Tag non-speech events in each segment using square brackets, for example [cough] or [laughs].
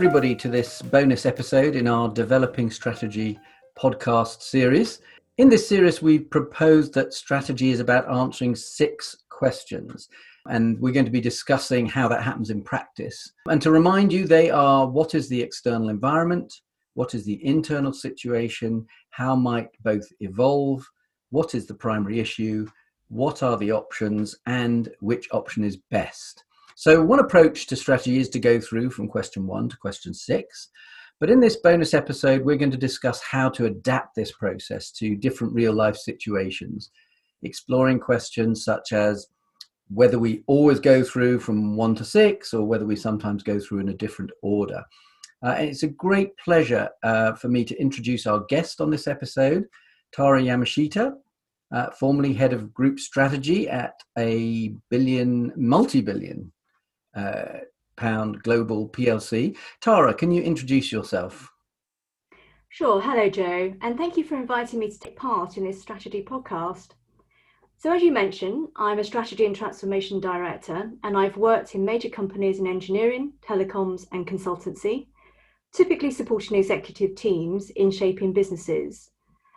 everybody, to this bonus episode in our Developing Strategy podcast series. In this series, we proposed that strategy is about answering six questions. And we're going to be discussing how that happens in practice. And to remind you, they are what is the external environment? What is the internal situation? How might both evolve? What is the primary issue? What are the options? And which option is best? So, one approach to strategy is to go through from question one to question six. But in this bonus episode, we're going to discuss how to adapt this process to different real life situations, exploring questions such as whether we always go through from one to six or whether we sometimes go through in a different order. Uh, and it's a great pleasure uh, for me to introduce our guest on this episode, Tara Yamashita, uh, formerly head of group strategy at a billion, multi billion uh, pound global PLC. Tara, can you introduce yourself? Sure. Hello, Joe, and thank you for inviting me to take part in this strategy podcast. So, as you mentioned, I'm a strategy and transformation director, and I've worked in major companies in engineering, telecoms, and consultancy typically supporting executive teams in shaping businesses.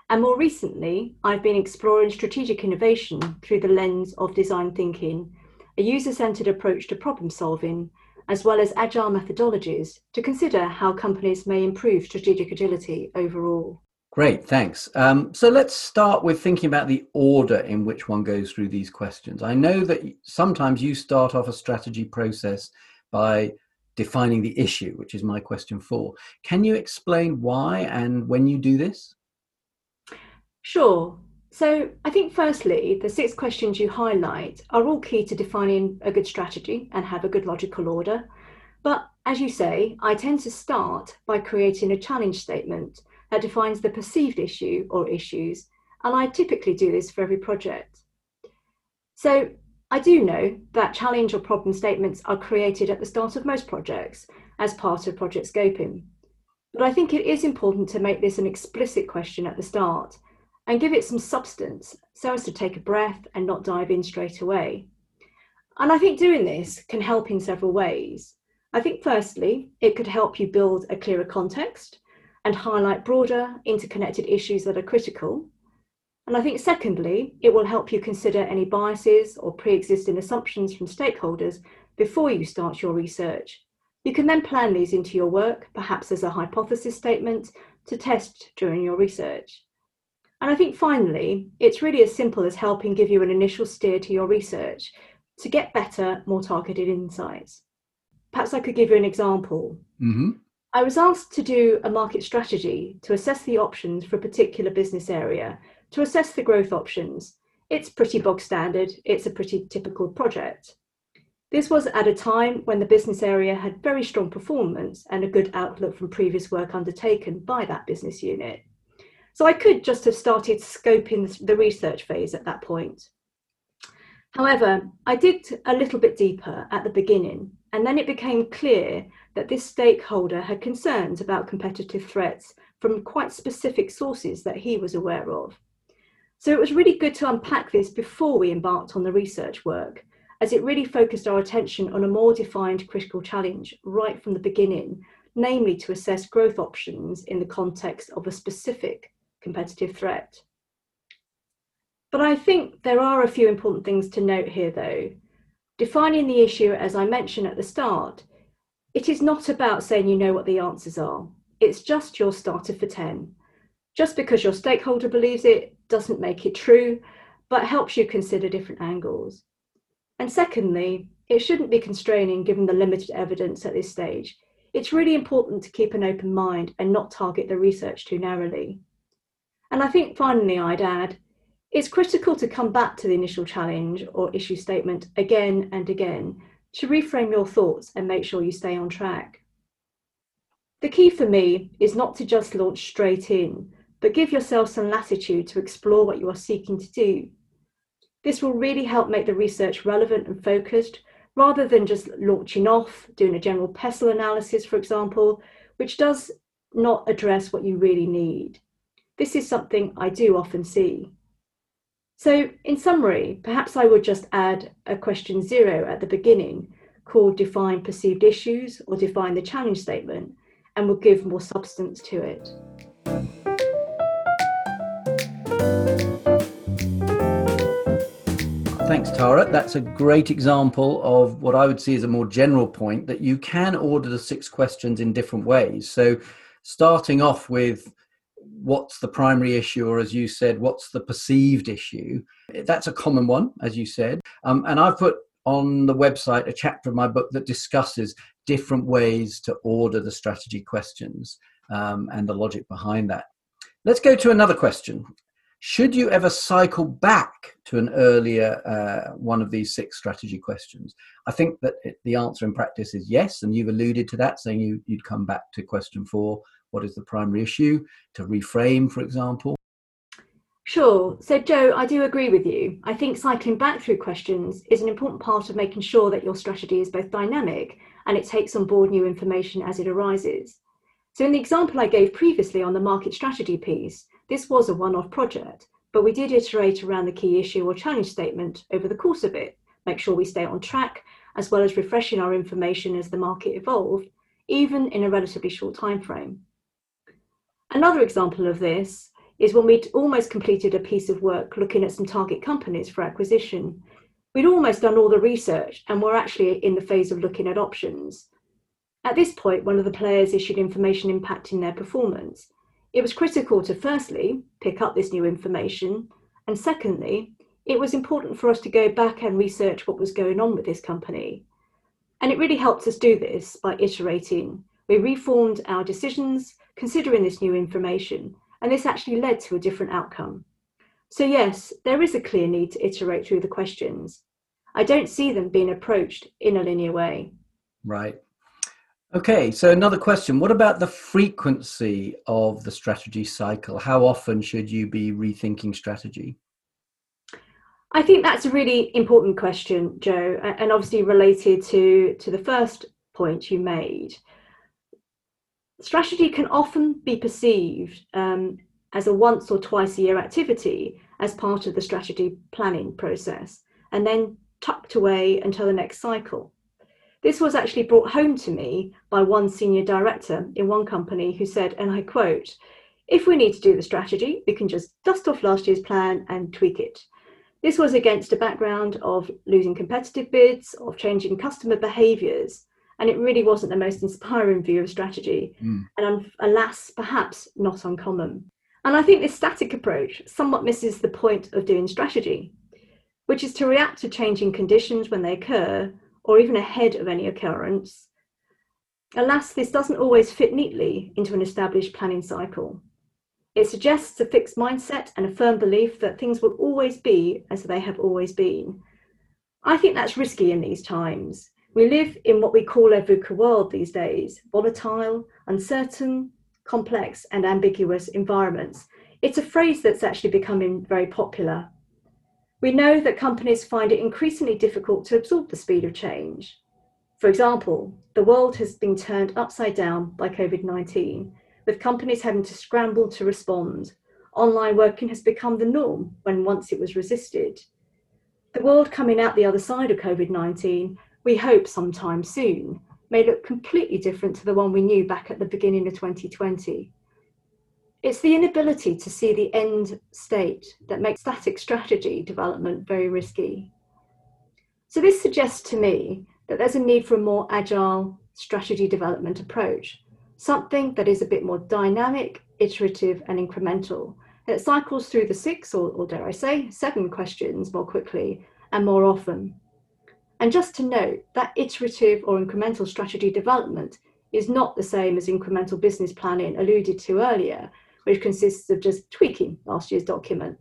And more recently, I've been exploring strategic innovation through the lens of design thinking, a user centered approach to problem solving, as well as agile methodologies to consider how companies may improve strategic agility overall. Great, thanks. Um, so let's start with thinking about the order in which one goes through these questions. I know that sometimes you start off a strategy process by defining the issue, which is my question four. Can you explain why and when you do this? Sure. So, I think firstly, the six questions you highlight are all key to defining a good strategy and have a good logical order. But as you say, I tend to start by creating a challenge statement that defines the perceived issue or issues, and I typically do this for every project. So, I do know that challenge or problem statements are created at the start of most projects as part of project scoping. But I think it is important to make this an explicit question at the start and give it some substance so as to take a breath and not dive in straight away. And I think doing this can help in several ways. I think, firstly, it could help you build a clearer context and highlight broader, interconnected issues that are critical and I think, secondly, it will help you consider any biases or pre existing assumptions from stakeholders before you start your research. You can then plan these into your work, perhaps as a hypothesis statement to test during your research. And I think finally, it's really as simple as helping give you an initial steer to your research to get better, more targeted insights. Perhaps I could give you an example. Mm-hmm. I was asked to do a market strategy to assess the options for a particular business area to assess the growth options. It's pretty bog standard, it's a pretty typical project. This was at a time when the business area had very strong performance and a good outlook from previous work undertaken by that business unit. So I could just have started scoping the research phase at that point. However, I digged a little bit deeper at the beginning, and then it became clear that this stakeholder had concerns about competitive threats from quite specific sources that he was aware of. So it was really good to unpack this before we embarked on the research work, as it really focused our attention on a more defined critical challenge right from the beginning, namely to assess growth options in the context of a specific competitive threat. But I think there are a few important things to note here, though. Defining the issue, as I mentioned at the start, it is not about saying you know what the answers are. It's just your starter for 10. Just because your stakeholder believes it doesn't make it true, but helps you consider different angles. And secondly, it shouldn't be constraining given the limited evidence at this stage. It's really important to keep an open mind and not target the research too narrowly. And I think finally, I'd add, it's critical to come back to the initial challenge or issue statement again and again to reframe your thoughts and make sure you stay on track. The key for me is not to just launch straight in, but give yourself some latitude to explore what you are seeking to do. This will really help make the research relevant and focused rather than just launching off, doing a general pestle analysis, for example, which does not address what you really need. This is something I do often see. So, in summary, perhaps I would just add a question zero at the beginning, called Define Perceived Issues or Define the Challenge Statement and will give more substance to it. Thanks, Tara. That's a great example of what I would see as a more general point that you can order the six questions in different ways. So, starting off with what's the primary issue, or as you said, what's the perceived issue, that's a common one, as you said. Um, and I've put on the website a chapter of my book that discusses different ways to order the strategy questions um, and the logic behind that. Let's go to another question. Should you ever cycle back to an earlier uh, one of these six strategy questions? I think that it, the answer in practice is yes, and you've alluded to that, saying you, you'd come back to question four what is the primary issue? To reframe, for example. Sure. So, Joe, I do agree with you. I think cycling back through questions is an important part of making sure that your strategy is both dynamic and it takes on board new information as it arises. So, in the example I gave previously on the market strategy piece, this was a one off project, but we did iterate around the key issue or challenge statement over the course of it, make sure we stay on track, as well as refreshing our information as the market evolved, even in a relatively short time frame. Another example of this is when we'd almost completed a piece of work looking at some target companies for acquisition. We'd almost done all the research and were actually in the phase of looking at options. At this point, one of the players issued information impacting their performance, it was critical to firstly pick up this new information, and secondly, it was important for us to go back and research what was going on with this company. And it really helped us do this by iterating. We reformed our decisions considering this new information, and this actually led to a different outcome. So, yes, there is a clear need to iterate through the questions. I don't see them being approached in a linear way. Right. Okay, so another question. What about the frequency of the strategy cycle? How often should you be rethinking strategy? I think that's a really important question, Joe, and obviously related to, to the first point you made. Strategy can often be perceived um, as a once or twice a year activity as part of the strategy planning process and then tucked away until the next cycle. This was actually brought home to me by one senior director in one company who said, and I quote, if we need to do the strategy, we can just dust off last year's plan and tweak it. This was against a background of losing competitive bids, of changing customer behaviours, and it really wasn't the most inspiring view of strategy, mm. and alas, perhaps not uncommon. And I think this static approach somewhat misses the point of doing strategy, which is to react to changing conditions when they occur or even ahead of any occurrence. Alas, this doesn't always fit neatly into an established planning cycle. It suggests a fixed mindset and a firm belief that things will always be as they have always been. I think that's risky in these times. We live in what we call a VUCA world these days volatile, uncertain, complex, and ambiguous environments. It's a phrase that's actually becoming very popular. We know that companies find it increasingly difficult to absorb the speed of change. For example, the world has been turned upside down by COVID 19, with companies having to scramble to respond. Online working has become the norm when once it was resisted. The world coming out the other side of COVID 19, we hope sometime soon, may look completely different to the one we knew back at the beginning of 2020. It's the inability to see the end state that makes static strategy development very risky. So, this suggests to me that there's a need for a more agile strategy development approach, something that is a bit more dynamic, iterative, and incremental, that cycles through the six, or, or dare I say, seven questions more quickly and more often. And just to note, that iterative or incremental strategy development is not the same as incremental business planning alluded to earlier, which consists of just tweaking last year's document.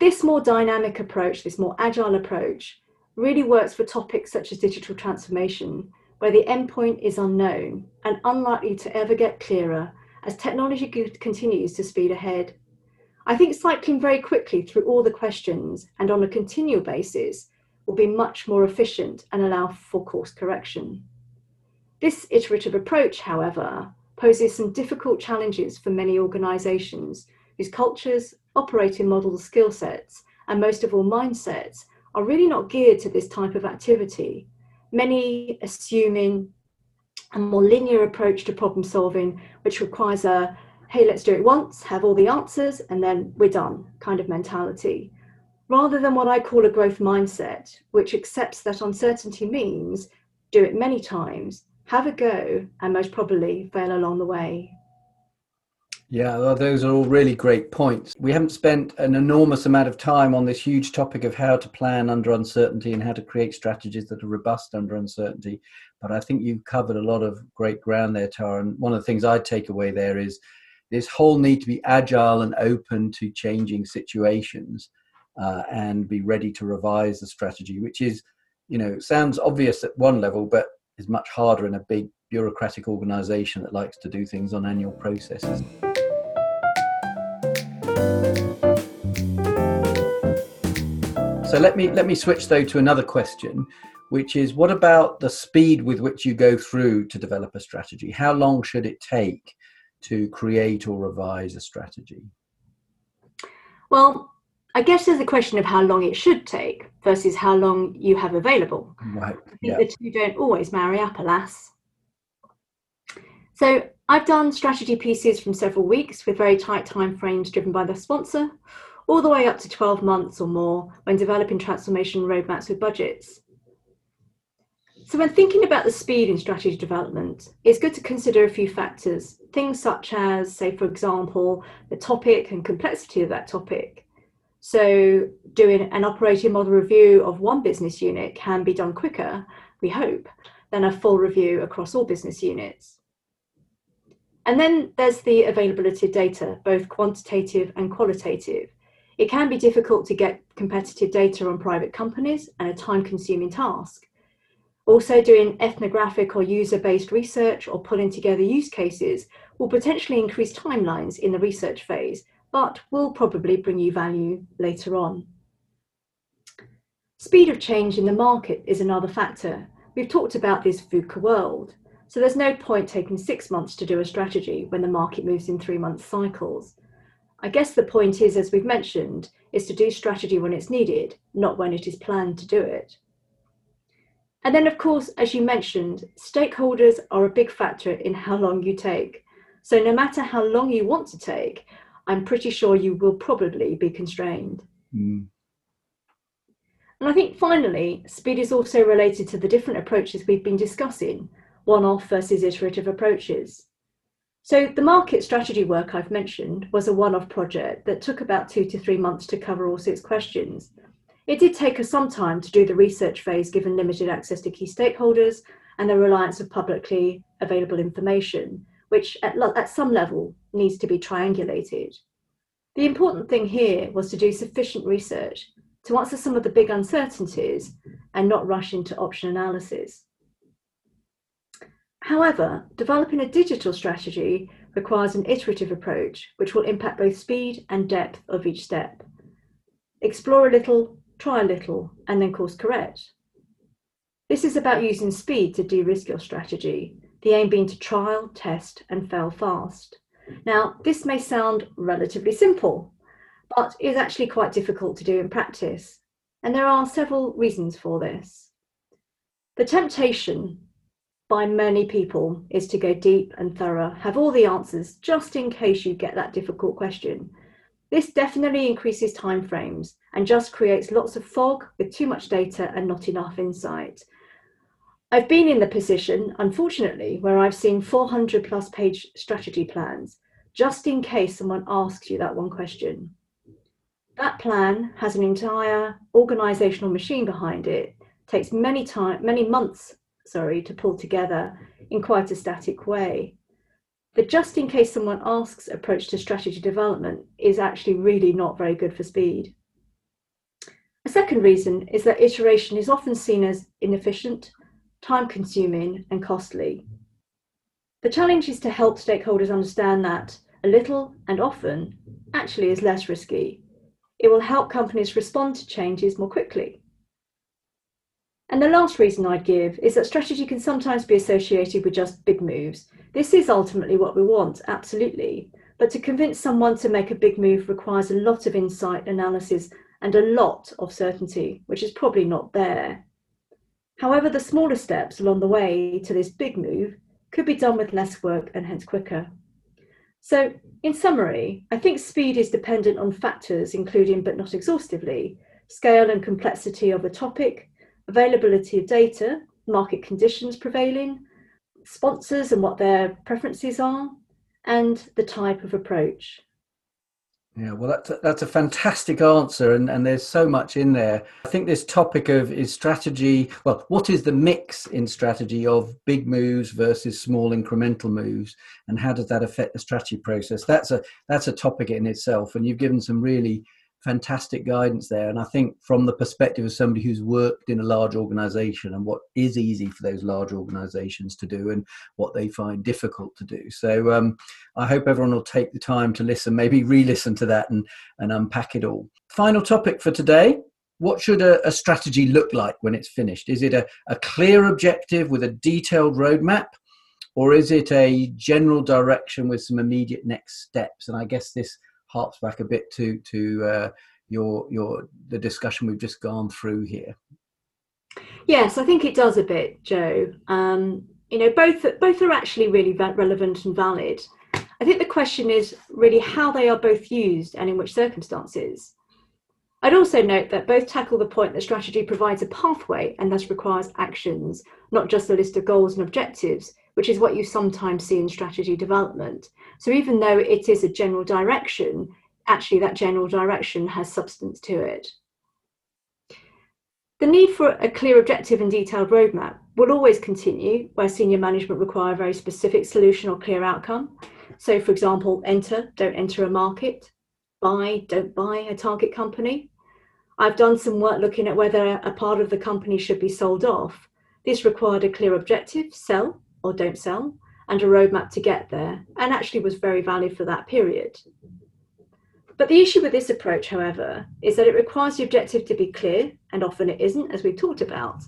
This more dynamic approach, this more agile approach, really works for topics such as digital transformation, where the endpoint is unknown and unlikely to ever get clearer as technology continues to speed ahead. I think cycling very quickly through all the questions and on a continual basis will be much more efficient and allow for course correction. This iterative approach, however, poses some difficult challenges for many organisations whose cultures, operating models, skill sets, and most of all mindsets are really not geared to this type of activity. many assuming a more linear approach to problem solving, which requires a hey, let's do it once, have all the answers, and then we're done kind of mentality, rather than what I call a growth mindset, which accepts that uncertainty means do it many times, have a go, and most probably fail along the way. Yeah, well, those are all really great points. We haven't spent an enormous amount of time on this huge topic of how to plan under uncertainty and how to create strategies that are robust under uncertainty. But I think you've covered a lot of great ground there, Tara. And one of the things I take away there is this whole need to be agile and open to changing situations uh, and be ready to revise the strategy, which is, you know, sounds obvious at one level, but is much harder in a big bureaucratic organization that likes to do things on annual processes. So let me let me switch though to another question, which is what about the speed with which you go through to develop a strategy? How long should it take to create or revise a strategy? Well, I guess there's a question of how long it should take versus how long you have available. Right. I think yeah. the two don't always marry up, alas. So I've done strategy pieces from several weeks with very tight time frames driven by the sponsor, all the way up to 12 months or more when developing transformation roadmaps with budgets. So, when thinking about the speed in strategy development, it's good to consider a few factors. Things such as, say, for example, the topic and complexity of that topic. So, doing an operating model review of one business unit can be done quicker, we hope, than a full review across all business units. And then there's the availability of data, both quantitative and qualitative. It can be difficult to get competitive data on private companies and a time consuming task. Also, doing ethnographic or user based research or pulling together use cases will potentially increase timelines in the research phase, but will probably bring you value later on. Speed of change in the market is another factor. We've talked about this VUCA world, so there's no point taking six months to do a strategy when the market moves in three month cycles. I guess the point is, as we've mentioned, is to do strategy when it's needed, not when it is planned to do it. And then, of course, as you mentioned, stakeholders are a big factor in how long you take. So, no matter how long you want to take, I'm pretty sure you will probably be constrained. Mm. And I think finally, speed is also related to the different approaches we've been discussing one off versus iterative approaches. So, the market strategy work I've mentioned was a one off project that took about two to three months to cover all six questions. It did take us some time to do the research phase given limited access to key stakeholders and the reliance of publicly available information, which at, at some level needs to be triangulated. The important thing here was to do sufficient research to answer some of the big uncertainties and not rush into option analysis. However, developing a digital strategy requires an iterative approach which will impact both speed and depth of each step. Explore a little, try a little, and then course correct. This is about using speed to de risk your strategy, the aim being to trial, test, and fail fast. Now, this may sound relatively simple, but is actually quite difficult to do in practice, and there are several reasons for this. The temptation by many people is to go deep and thorough, have all the answers just in case you get that difficult question. This definitely increases timeframes and just creates lots of fog with too much data and not enough insight. I've been in the position, unfortunately, where I've seen 400 plus page strategy plans just in case someone asks you that one question. That plan has an entire organizational machine behind it, takes many time, many months, sorry, to pull together in quite a static way the just in case someone asks approach to strategy development is actually really not very good for speed. A second reason is that iteration is often seen as inefficient, time consuming, and costly. The challenge is to help stakeholders understand that a little and often actually is less risky. It will help companies respond to changes more quickly. And the last reason I'd give is that strategy can sometimes be associated with just big moves this is ultimately what we want, absolutely. But to convince someone to make a big move requires a lot of insight, analysis, and a lot of certainty, which is probably not there. However, the smaller steps along the way to this big move could be done with less work and hence quicker. So, in summary, I think speed is dependent on factors including, but not exhaustively, scale and complexity of a topic, availability of data, market conditions prevailing, sponsors and what their preferences are, and the type of approach. Yeah, well, that's a, that's a fantastic answer, and, and there's so much in there. I think this topic of is strategy. Well, what is the mix in strategy of big moves versus small incremental moves, and how does that affect the strategy process? That's a that's a topic in itself, and you've given some really fantastic guidance there. And I think from the perspective of somebody who's worked in a large organization and what is easy for those large organizations to do and what they find difficult to do. So um, I hope everyone will take the time to listen, maybe re-listen to that and, and unpack it all. Final topic for today. What should a, a strategy look like when it's finished? Is it a, a clear objective with a detailed roadmap? Or is it a general direction with some immediate next steps? And I guess this harps back a bit to to uh, your your the discussion we've just gone through here. Yes, I think it does a bit, Joe. Um, you know, both both are actually really relevant and valid. I think the question is really how they are both used and in which circumstances. I'd also note that both tackle the point that strategy provides a pathway and thus requires actions, not just a list of goals and objectives, which is what you sometimes see in strategy development. So even though it is a general direction, actually that general direction has substance to it. The need for a clear objective and detailed roadmap will always continue where senior management require a very specific solution or clear outcome. So, for example, enter, don't enter a market, buy, don't buy a target company. I've done some work looking at whether a part of the company should be sold off. This required a clear objective, sell, or don't sell, and a roadmap to get there, and actually was very valid for that period. But the issue with this approach, however, is that it requires the objective to be clear, and often it isn't, as we've talked about.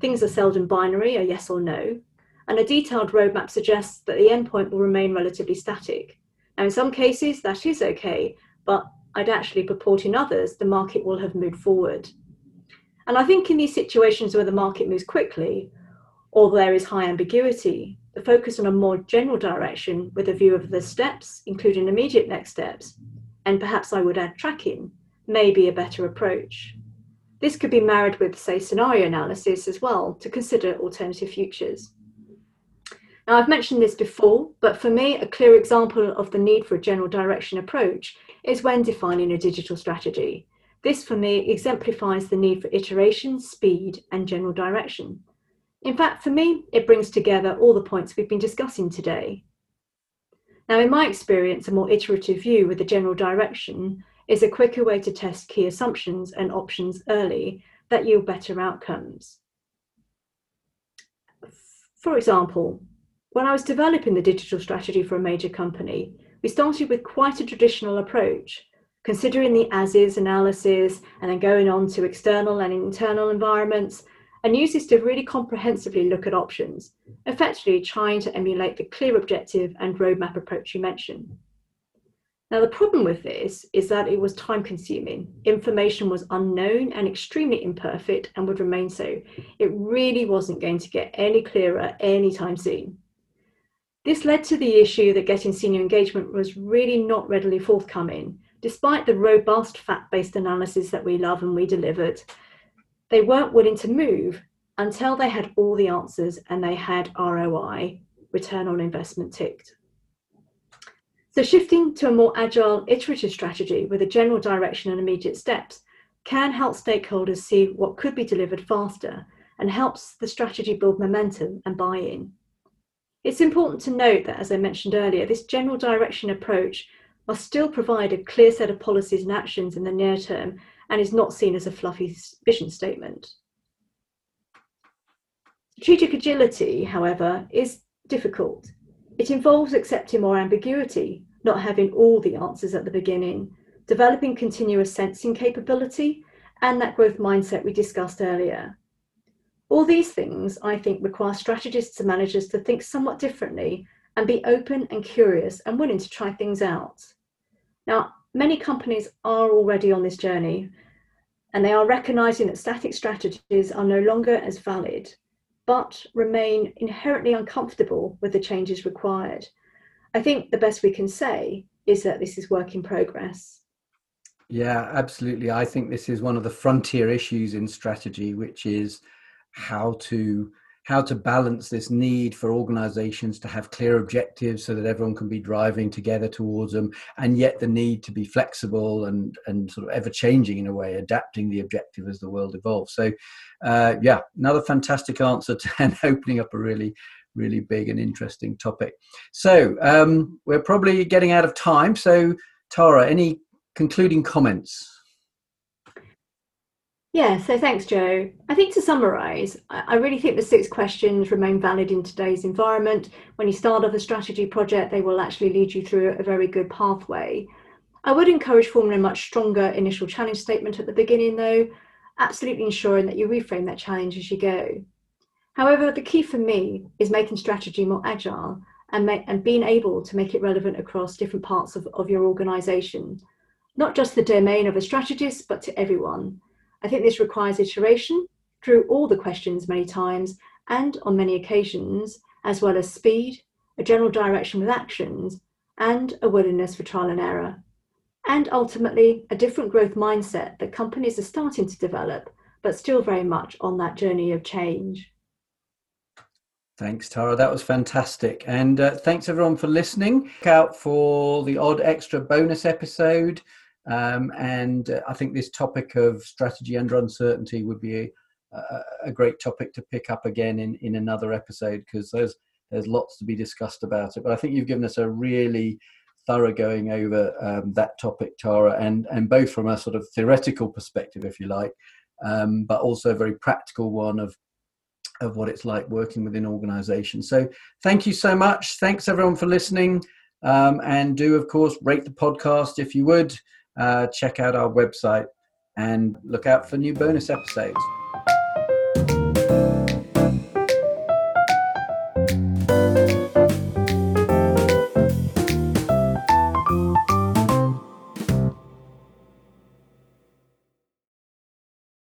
Things are seldom binary, a yes or no, and a detailed roadmap suggests that the endpoint will remain relatively static. Now, in some cases, that is okay, but I'd actually purport in others the market will have moved forward. And I think in these situations where the market moves quickly, or there is high ambiguity, the focus on a more general direction with a view of the steps, including immediate next steps, and perhaps I would add tracking, may be a better approach. This could be married with, say, scenario analysis as well to consider alternative futures. Now, I've mentioned this before, but for me, a clear example of the need for a general direction approach is when defining a digital strategy. This, for me, exemplifies the need for iteration, speed, and general direction. In fact, for me, it brings together all the points we've been discussing today. Now, in my experience, a more iterative view with a general direction is a quicker way to test key assumptions and options early that yield better outcomes. For example, when I was developing the digital strategy for a major company, we started with quite a traditional approach, considering the as is analysis and then going on to external and internal environments and use this to really comprehensively look at options, effectively trying to emulate the clear objective and roadmap approach you mentioned. Now, the problem with this is that it was time consuming. Information was unknown and extremely imperfect and would remain so. It really wasn't going to get any clearer anytime soon. This led to the issue that getting senior engagement was really not readily forthcoming, despite the robust fact based analysis that we love and we delivered they weren't willing to move until they had all the answers and they had ROI, return on investment ticked. So, shifting to a more agile, iterative strategy with a general direction and immediate steps can help stakeholders see what could be delivered faster and helps the strategy build momentum and buy in. It's important to note that, as I mentioned earlier, this general direction approach must still provide a clear set of policies and actions in the near term and is not seen as a fluffy vision statement. Strategic agility, however, is difficult. It involves accepting more ambiguity, not having all the answers at the beginning, developing continuous sensing capability, and that growth mindset we discussed earlier. All these things, I think, require strategists and managers to think somewhat differently and be open and curious and willing to try things out. Now, many companies are already on this journey, and they are recognizing that static strategies are no longer as valid, but remain inherently uncomfortable with the changes required. I think the best we can say is that this is work in progress. Yeah, absolutely. I think this is one of the frontier issues in strategy, which is how to how to balance this need for organizations to have clear objectives so that everyone can be driving together towards them and yet the need to be flexible and and sort of ever changing in a way adapting the objective as the world evolves. So uh, yeah another fantastic answer to, [laughs] and opening up a really really big and interesting topic. So um, we're probably getting out of time. So tara any concluding comments yeah, so thanks, Joe. I think to summarise, I really think the six questions remain valid in today's environment. When you start off a strategy project, they will actually lead you through a very good pathway. I would encourage forming a much stronger initial challenge statement at the beginning, though, absolutely ensuring that you reframe that challenge as you go. However, the key for me is making strategy more agile and, and being able to make it relevant across different parts of, of your organisation, not just the domain of a strategist, but to everyone. I think this requires iteration through all the questions many times and on many occasions, as well as speed, a general direction with actions, and a willingness for trial and error. And ultimately, a different growth mindset that companies are starting to develop, but still very much on that journey of change. Thanks, Tara. That was fantastic. And uh, thanks everyone for listening. Look out for the odd extra bonus episode. Um, and uh, I think this topic of strategy under uncertainty would be a, a, great topic to pick up again in, in another episode because there's there's lots to be discussed about it. But I think you've given us a really thorough going over um, that topic, Tara, and and both from a sort of theoretical perspective, if you like, um, but also a very practical one of of what it's like working within organizations. So thank you so much. Thanks everyone for listening. Um, and do, of course, rate the podcast if you would uh, check out our website and look out for new bonus episodes.